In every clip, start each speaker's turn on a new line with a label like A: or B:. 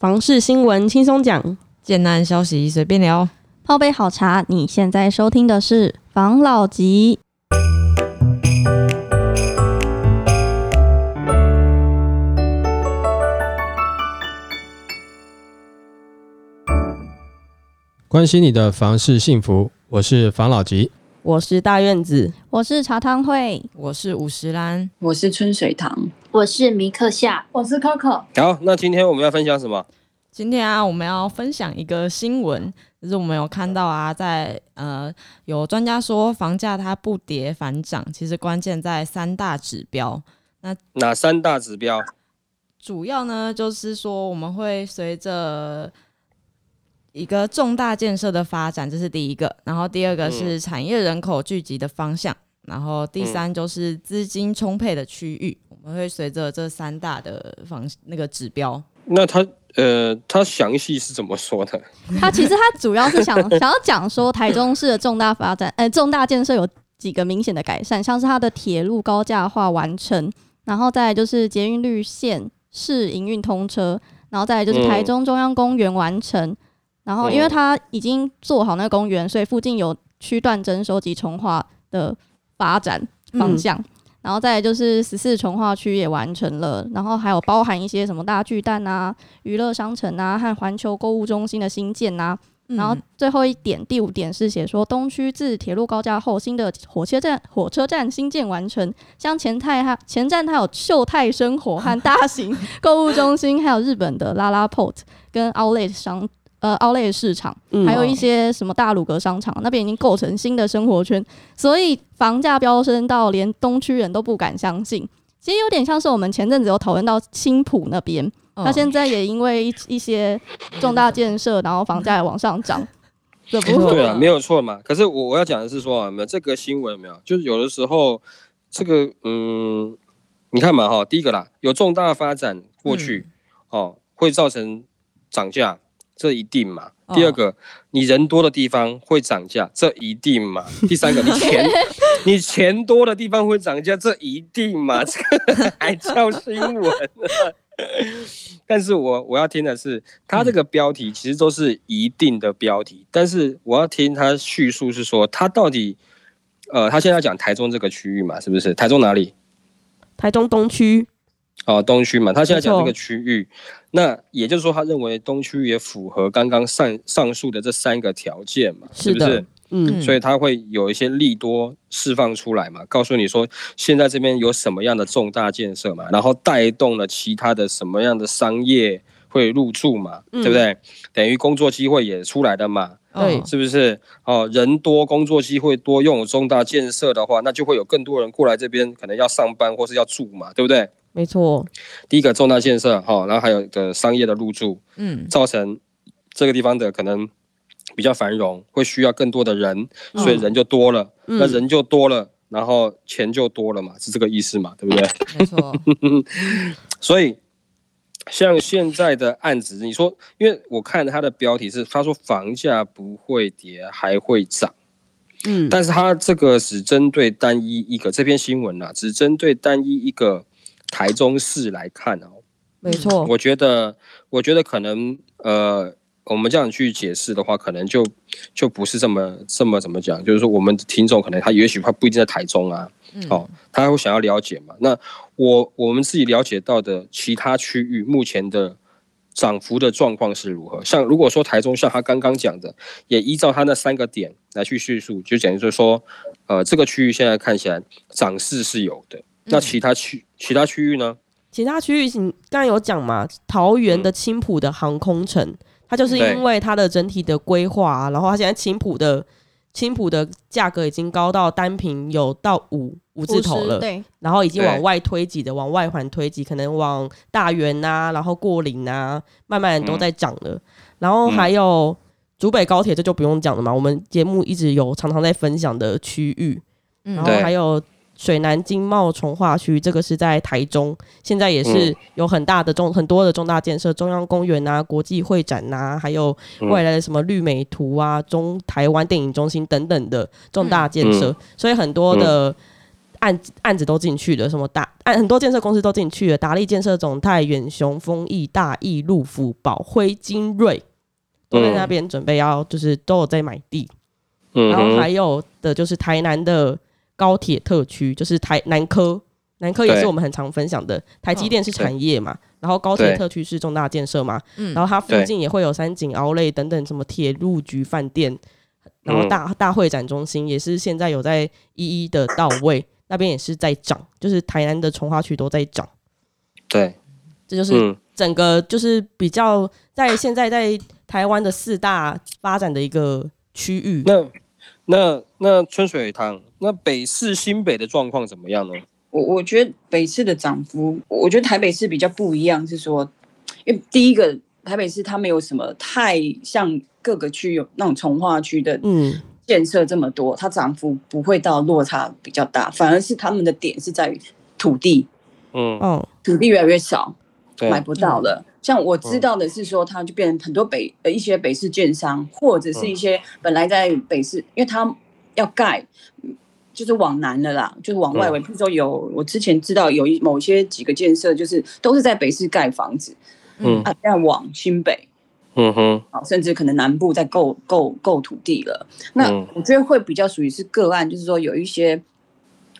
A: 房事新闻轻松讲，
B: 简单消息随便聊，
C: 泡杯好茶。你现在收听的是房老吉。
D: 关心你的房事幸福，我是房老吉。
A: 我是大院子，
C: 我是茶汤会，
B: 我是五十岚，
E: 我是春水堂，
F: 我是米克夏，
G: 我是 Coco。
H: 好，那今天我们要分享什么？
B: 今天啊，我们要分享一个新闻，就是我们有看到啊，在呃，有专家说房价它不跌反涨，其实关键在三大指标。
H: 那哪三大指标？
B: 主要呢，就是说我们会随着。一个重大建设的发展，这是第一个。然后第二个是产业人口聚集的方向。然后第三就是资金充沛的区域。我们会随着这三大的方那个指标。
H: 那他呃，他详细是怎么说的？
C: 他其实他主要是想 想要讲说，台中市的重大发展，呃，重大建设有几个明显的改善，像是它的铁路高架化完成，然后再就是捷运绿线试营运通车，然后再就是台中中央公园完成。然后，因为他已经做好那个公园，所以附近有区段征收及重化的发展方向。然后再就是十四重化区也完成了，然后还有包含一些什么大巨蛋啊、娱乐商城啊和环球购物中心的新建呐。然后最后一点，第五点是写说东区自铁路高架后，新的火车站火车站新建完成，像前泰哈前站它有秀泰生活和大型 购物中心，还有日本的拉拉 port 跟 Outlet 商。呃，奥莱市场，还有一些什么大鲁阁商场，那边已经构成新的生活圈，所以房价飙升到连东区人都不敢相信。其实有点像是我们前阵子有讨论到青浦那边，那现在也因为一一些重大建设，然后房价也往上涨。
H: 对啊，没有错嘛。可是我我要讲的是说啊，没有这个新闻没有，就是有的时候这个嗯，你看嘛哈，第一个啦，有重大发展过去哦，会造成涨价。这一定嘛？第二个，你人多的地方会涨价，这一定嘛？第三个，你钱 你钱多的地方会涨价，这一定嘛？这个 还叫新闻？但是我我要听的是，他这个标题其实都是一定的标题，但是我要听他叙述是说，他到底呃，他现在讲台中这个区域嘛，是不是？台中哪里？
A: 台中东区。
H: 哦，东区嘛，他现在讲这个区域，那也就是说，他认为东区也符合刚刚上上述的这三个条件嘛，是不是？嗯，所以他会有一些利多释放出来嘛，告诉你说现在这边有什么样的重大建设嘛，然后带动了其他的什么样的商业会入驻嘛，对不对？等于工作机会也出来的嘛，
A: 对，
H: 是不是？哦，人多，工作机会多，拥有重大建设的话，那就会有更多人过来这边，可能要上班或是要住嘛，对不对？
A: 没错，
H: 第一个重大建设哈，然后还有的商业的入驻，嗯，造成这个地方的可能比较繁荣，会需要更多的人，所以人就多了，那人就多了，然后钱就多了嘛，是这个意思嘛，对不对？
B: 没错，
H: 所以像现在的案子，你说，因为我看它的标题是，他说房价不会跌，还会涨，嗯，但是他这个只针对单一一个这篇新闻啊，只针对单一一个。台中市来看哦，
A: 没错，
H: 我觉得，我觉得可能，呃，我们这样去解释的话，可能就就不是这么这么怎么讲，就是说，我们的听众可能他也许他不一定在台中啊，哦，他会想要了解嘛。那我我们自己了解到的其他区域目前的涨幅的状况是如何？像如果说台中像他刚刚讲的，也依照他那三个点来去叙述，就讲就是说，呃，这个区域现在看起来涨势是有的。那其他区其他区域呢？
A: 其他区域你刚刚有讲嘛？桃园的青浦的航空城，它就是因为它的整体的规划，然后它现在青浦的青浦的价格已经高到单品有到五五字头了，
C: 对，
A: 然后已经往外推挤的，往外环推挤，可能往大园啊，然后过岭啊，慢慢都在涨了。然后还有竹北高铁，这就不用讲了嘛，我们节目一直有常常在分享的区域，然后还有。水南经贸从化区，这个是在台中，现在也是有很大的重很多的重大建设，中央公园啊、国际会展呐，还有未来的什么绿美图啊、中台湾电影中心等等的重大建设，所以很多的案案子都进去了，什么大案很多建设公司都进去了，达利建设、总泰、远雄、丰益、大益、陆福、宝辉、金瑞都在那边准备要，就是都有在买地。
H: 嗯
A: 然后还，有的就是台南的高铁特区，就是台南科，南科也是我们很常分享的。台积电是产业嘛，然后高铁特区是重大建设嘛，
B: 嗯
A: 然后它附近也会有三井奥莱等等什么铁路局、饭店，然后
H: 嗯
A: 大、大会展中心也是现在有在一一的到位，那边也是在涨，就是台南的从化区都在涨，
H: 对，
A: 这就是
H: 嗯。
A: 整个就是比较在现在在台湾的四大发展的一个区域。
H: 那那那春水堂，那北市新北的状况怎么样呢？
E: 我我觉得北市的涨幅，我觉得台北市比较不一样，是说，因为第一个台北市它没有什么太像各个区有那种从化区的
A: 嗯。
E: 建设这么多，它涨幅不会到落差比较大，反而是他们的点是在于土地，
H: 嗯，
A: 嗯
E: 土地越来越少，
H: 对。
E: 买，不到了。像我知道的是说，它就变成很多北呃一些北市建商，或者是一些本来在北市，因为它要盖，嗯就是往南的啦，就是往外围。譬如说有我之前知道有一某些几个建设，就是都是在北市盖房子，
H: 嗯
E: 啊，要往新北。
H: 嗯哼，
E: 啊，甚至可能南部在购购购土地了。那
H: 嗯
E: 我觉得会比较属于是个案，就是说有一些，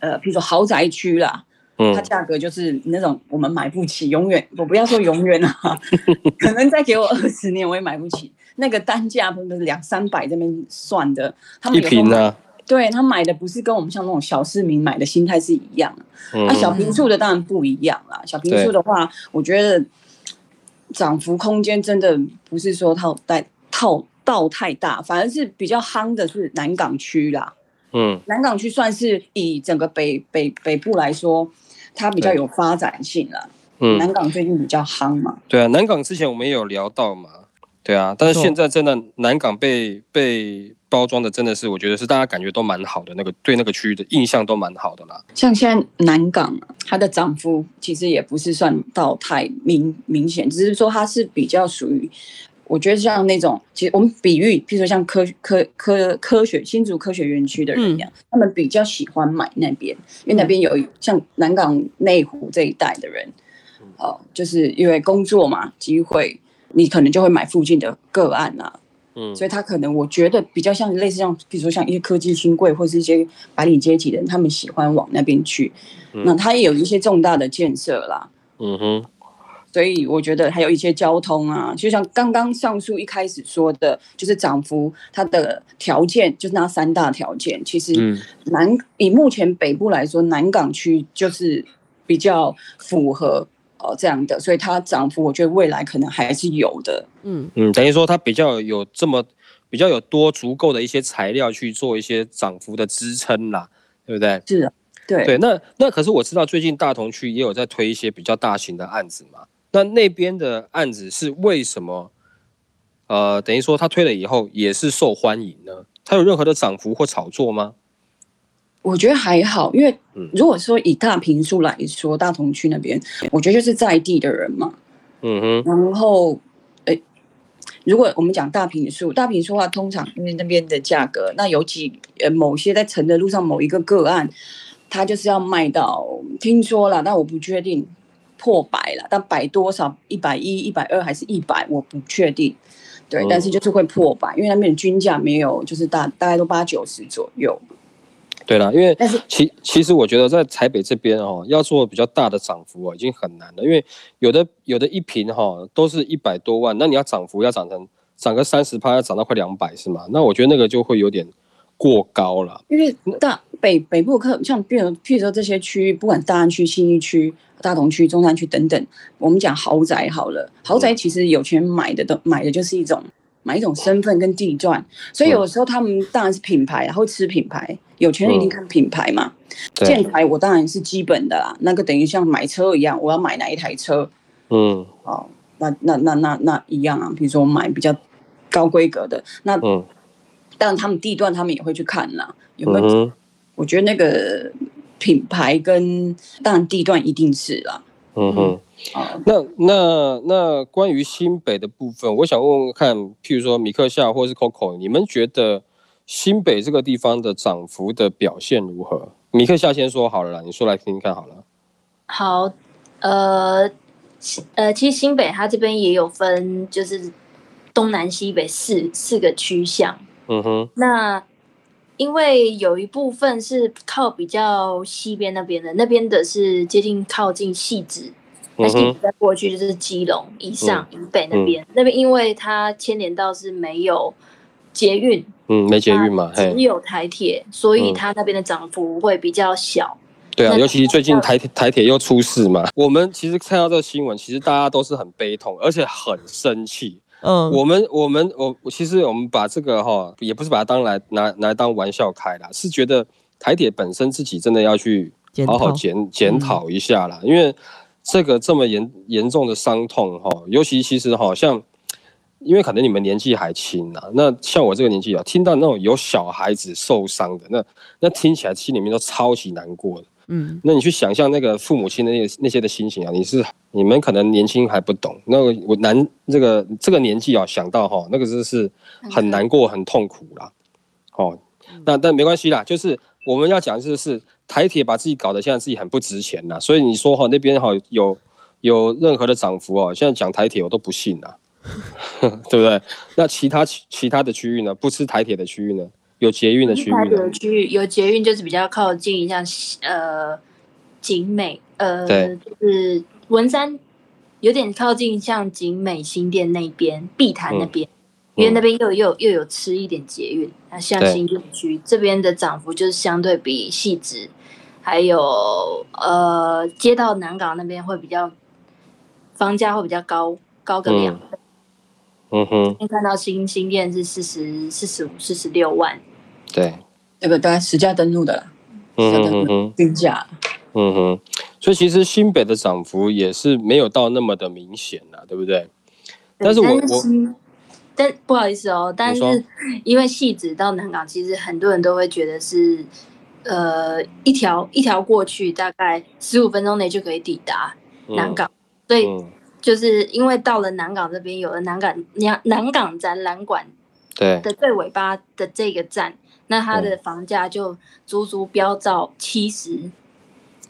E: 呃，比如说豪宅区啦，嗯它
H: 嗯
E: 价格就是那种我们买不起，永远我不要说永远啊，可能再给我二十年我也买不起。那个单价不是两三百这边算的，他们
H: 一平啊，
E: 对他买的不是跟我们像那种小市民买的心态是一样的。
H: 嗯
E: 那、小平数的当然不一样啦。小平数的话，我觉得涨幅空间真的不是说套带套到太大，反而是比较夯的是南港区啦。
H: 嗯
E: 南港区算是以整个北北北部来说，它比较有发展性啦。
H: 嗯，
E: 南港最近比较夯嘛，
H: 对啊，南港之前我们也有聊到嘛，对啊，但是
A: 错
H: 现在真的南港被被包装的真的是，我觉得是大家感觉都蛮好的，那个对那个区域的印象都蛮好的啦。
E: 像现在南港啊它的涨幅其实也不是算到太明明显，只是说它是比较属于。我觉得像那种，其实我们比喻，譬如说像科科科科学新竹科学园区的人一样，他们比较喜欢买那边，因为那边有像南港内湖这一带的人，哦，就是因为工作嘛机会，你可能就会买附近的个案啊，
H: 嗯，
E: 所以他可能我觉得比较像类似像，比如说像一些科技新贵或是一些白领阶级的人，他们喜欢往那边去。
H: 嗯
E: 那他也有一些重大的建设啦，
H: 嗯哼，
E: 所以我觉得还有一些交通啊，就像刚刚上述一开始说的，就是涨幅它的条件就是那三大条件。其实
H: 嗯
E: 南以目前北部来说，南港区就是比较符合哦这样的，所以它涨幅我觉得未来可能还是有的。
A: 嗯
H: 嗯，等于说它比较有这么比较有多足够的一些材料去做一些涨幅的支撑啦，对不对？
E: 是啊，对
H: 对，那那可是我知道最近大同区也有在推一些比较大型的案子嘛，那那边的案子是为什么？呃，等于说他推了以后也是受欢迎呢？它有任何的涨幅或炒作吗？
E: 我觉得还好，因为
H: 嗯
E: 如果说以大平数来说，大同区那边，我觉得就是在地的人嘛。
H: 嗯哼，
E: 然后，诶，如果我们讲大平数，大平数的话，通常因为那边的价格，那有几呃某些在城的路上某一个个案，它就是要卖到听说了，但我不确定破百了，但百多少，一百一、一百二还是一百，我不确定。对，
H: 嗯
E: 但是就是会破百，因为那边的均价没有，就是大大概都八九十左右。
H: 对啦，因为其其实我觉得在台北这边哦，要做比较大的涨幅哦，已经很难了，因为有的有的一平哈、都是一百多万，那你要涨幅要涨成涨个三十趴，要涨到快两百是吗？那我觉得那个就会有点过高了。
E: 因为大北北部客像比如譬如说这些区域，不管大安区、信义区、大同区、中山区等等，我们讲豪宅好了，豪宅其实有钱买的都买的就是一种买一种身份跟地段，所以有时候他们当然是品牌，然后吃品牌，有钱人一定看品牌嘛。建
H: 对，
E: 材我当然是基本的啦，那个等于像买车一样，我要买哪一台车。
H: 嗯。
E: 哦，那那那那那一样啊，比如说我买比较高规格的，那
H: 嗯。
E: 当然他们地段他们也会去看啦，有没有
H: 嗯，
E: 我觉得那个品牌跟当然地段一定是啦，
H: 嗯哼。
E: 啊、
H: 那那那关于新北的部分，我想问问看，譬如说米克夏或是 Coco，你们觉得新北这个地方的涨幅的表现如何？米克夏先说好了啦，你说来听听看好了。
F: 好，呃，呃，其实新北它这边也有分，就是东南西北四四个区项。
H: 嗯哼，
F: 那因为有一部分是靠比较西边那边的，那边的是接近靠近细致，那一直在过去就是基隆以上以北那边，那边因为它牵连到是没有捷运，
H: 嗯，没捷运嘛，
F: 只有台铁，所以它那边的涨幅会比较小。
H: 对啊，尤其最近台台铁又出事嘛，我们其实看到这个新闻，其实大家都是很悲痛，而且很生气。嗯，我们我们我其实我们把这个哈，也不是把它当来拿拿来当玩笑开啦，是觉得台铁本身自己真的要去好好检检讨一下啦，因为这个这么严严重的伤痛哈，尤其其实好像，因为可能你们年纪还轻啊，那像我这个年纪啊，听到那种有小孩子受伤的，那那听起来心里面都超级难过的。嗯，那你去想象那个父母亲的那那些的心情啊，你是你们可能年轻还不懂，那我难这个这个年纪啊，想到哈，那个真是很难过、很痛苦啦。哦，那但没关系啦，就是我们要讲就是台铁把自己搞得现在自己很不值钱啦，所以你说哈那边哈有有任何的涨幅哦，现在讲台铁我都不信啦，对不对？那其他其他的区域呢？不吃台铁的区域呢？有捷运的区域
F: 的区域有捷运就是比较靠近，像呃景美呃就是文山有点靠近，像景美新店那边碧潭那边，因为那边又又又有吃一点捷运。那像新店区这边的涨幅就是相对比细致，还有呃街道南港那边会比较房价会比较高高个两倍。
H: 嗯哼，
F: 先看到新新店是四十四十五四十六万，
H: 对，
E: 这个大概实价登录的啦，
H: 嗯哼哼，
E: 均价，
H: 嗯哼，所以其实新北的涨幅也是没有到那么的明显啦，对不对？但是我我，
F: 但不好意思哦，但是因为细致到南港，其实很多人都会觉得是，呃，一条一条过去大概十五分钟内就可以抵达南港，所以。就是因为到了南港这边，有了南港南南港展览馆
H: 对
F: 的最尾巴的这个站，那它的房价就足足飙到七十。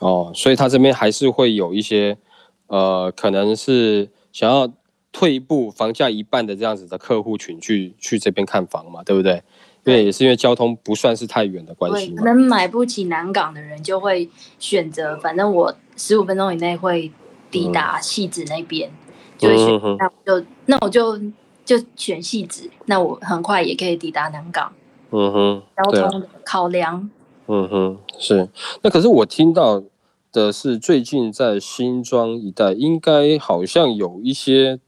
H: 哦，所以它这边还是会有一些呃，可能是想要退一步，房价一半的这样子的客户群去去这边看房嘛，对不对？因为也是因为交通不算是太远的关系，
F: 可能买不起南港的人就会选择，反正我十五分钟以内会。抵达戏子那边，就会选，那我就那我就就选戏子，那我很快也可以抵达南港。
H: 嗯哼，
F: 交通的考量。
H: 嗯哼，是。那可是我听到的是，最近在新庄一带，应该好像有一些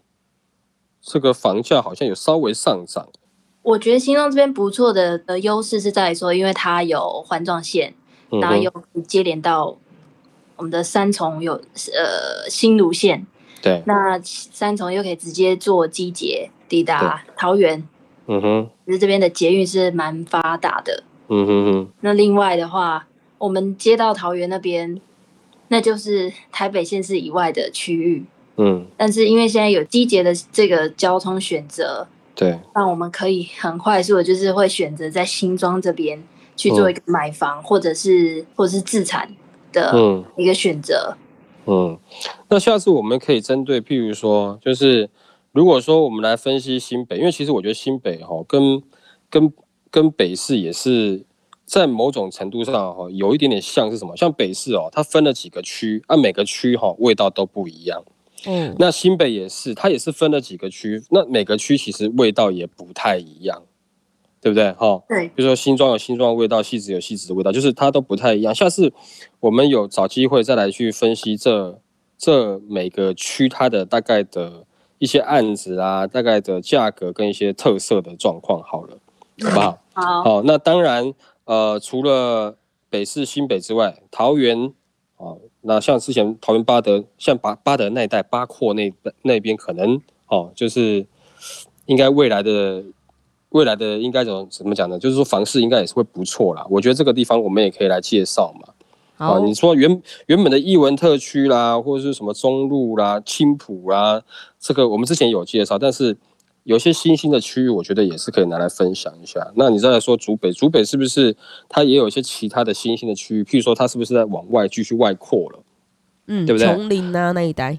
H: 这个房价好像有稍微上涨。
F: 我觉得新庄这边不错的的优势是在说，因为它有环状线，然后又接连到。我们的三重有呃新芦线，
H: 对，
F: 那三重又可以直接坐机捷抵达桃园，
H: 嗯哼，
F: 其实这边的捷运是蛮发达的，
H: 嗯哼哼。
F: 那另外的话，我们接到桃园那边，那就是台北县市以外的区域，
H: 嗯，
F: 但是因为现在有机捷的这个交通选择，
H: 对，
F: 那我们可以很快速的，就是会选择在新庄这边去做一个买房，或者是或者是自产。的一个选择，
H: 嗯，那下次我们可以针对，譬如说，就是如果说我们来分析新北，因为其实我觉得新北哈跟跟跟北市也是在某种程度上哈有一点点像是什么？像北市哦，它分了几个区，啊，每个区哈味道都不一样，
F: 嗯，
H: 那新北也是，它也是分了几个区，那每个区其实味道也不太一样。对不对？哈，
F: 对，
H: 比如说新庄有新庄的味道，戏子有戏子的味道，就是它都不太一样。下次我们有找机会再来去分析这这每个区它的大概的一些案子啊，大概的价格跟一些特色的状况，好了，好不好？
F: 好，
H: 好。那当然，呃，除了北市新北之外，桃园哦，那像之前桃园巴德，像巴巴德那一带八廓那那边可能哦，就是应该未来的。未来的应该怎么怎么讲呢？就是说房市应该也是会不错啦。我觉得这个地方我们也可以来介绍嘛。
F: 啊，
H: 你说原原本的艺文特区啦，或者是什么中路啦、青浦啦，这个我们之前有介绍，但是有些新兴的区域，我觉得也是可以拿来分享一下。那你再来说竹北，竹北是不是它也有一些其他的新兴的区域？譬如说，它是不是在往外继续外扩了？
A: 嗯，
H: 对不对
A: 丛林啊那一带，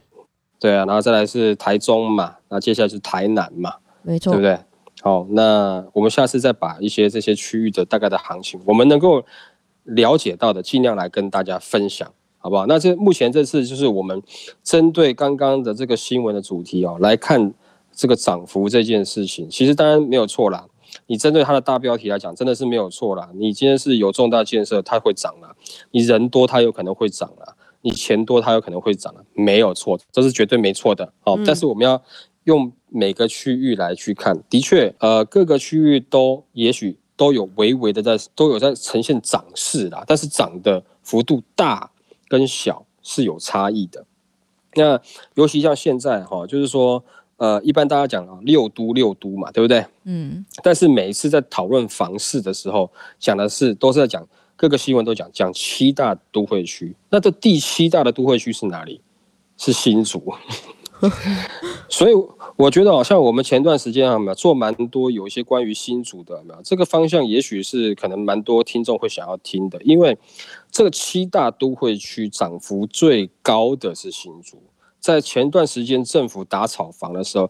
H: 对啊，然后再来是台中嘛，那接下来是台南嘛，
A: 没错，
H: 对不对？好，那我们下次再把一些这些区域的大概的行情，我们能够了解到的，尽量来跟大家分享，好不好？那这目前这次就是我们针对刚刚的这个新闻的主题哦，来看这个涨幅这件事情，其实当然没有错啦。你针对它的大标题来讲，真的是没有错啦。你今天是有重大建设，它会涨啦；你人多，它有可能会涨啦；你钱多，它有可能会涨啦，没有错，这是绝对没错的。好，但是我们要用每个区域来去看，的确，呃，各个区域都也许都有微微的在都有在呈现涨势啦，但是涨的幅度大跟小是有差异的。那尤其像现在哈，就是说，呃，一般大家讲啊，六都六都嘛，对不对？
B: 嗯，
H: 但是每一次在讨论房市的时候，讲的是都是在讲各个新闻都讲讲七大都会区。那这第七大的都会区是哪里？是新竹。所以我觉得好像我们前段时间啊，做蛮多有一些关于新竹的，没有这个方向，也许是可能蛮多听众会想要听的，因为这个七大都会区涨幅最高的是新竹。在前段时间政府打炒房的时候，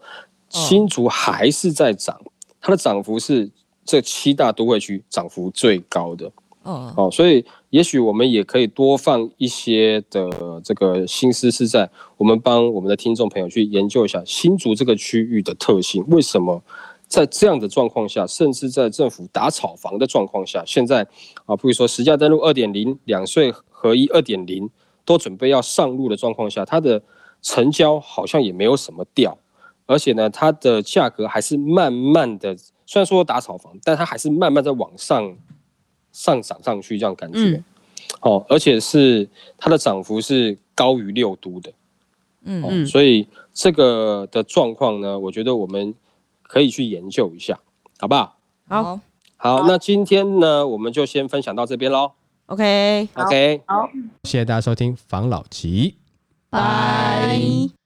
H: 新竹还是在涨，它的涨幅是这七大都会区涨幅最高的。
B: 哦，
H: 哦，所以也许我们也可以多放一些的这个心思，是在我们帮我们的听众朋友去研究一下新竹这个区域的特性，为什么在这样的状况下，甚至在政府打炒房的状况下，现在啊，比如说实价登录二点零、两税合一二点零都准备要上路的状况下，它的成交好像也没有什么掉，而且呢，它的价格还是慢慢的，虽然说打炒房，但它还是慢慢在往上。上涨上去这样感觉，哦，而且是它的涨幅是高于六都的，嗯，所以这个的状况呢，我觉得我们可以去研究一下，好不好？
A: 好，
H: 好，那今天呢，我们就先分享到这边喽。OK，OK，
F: 好，
D: 谢谢大家收听房老吉。
C: 拜。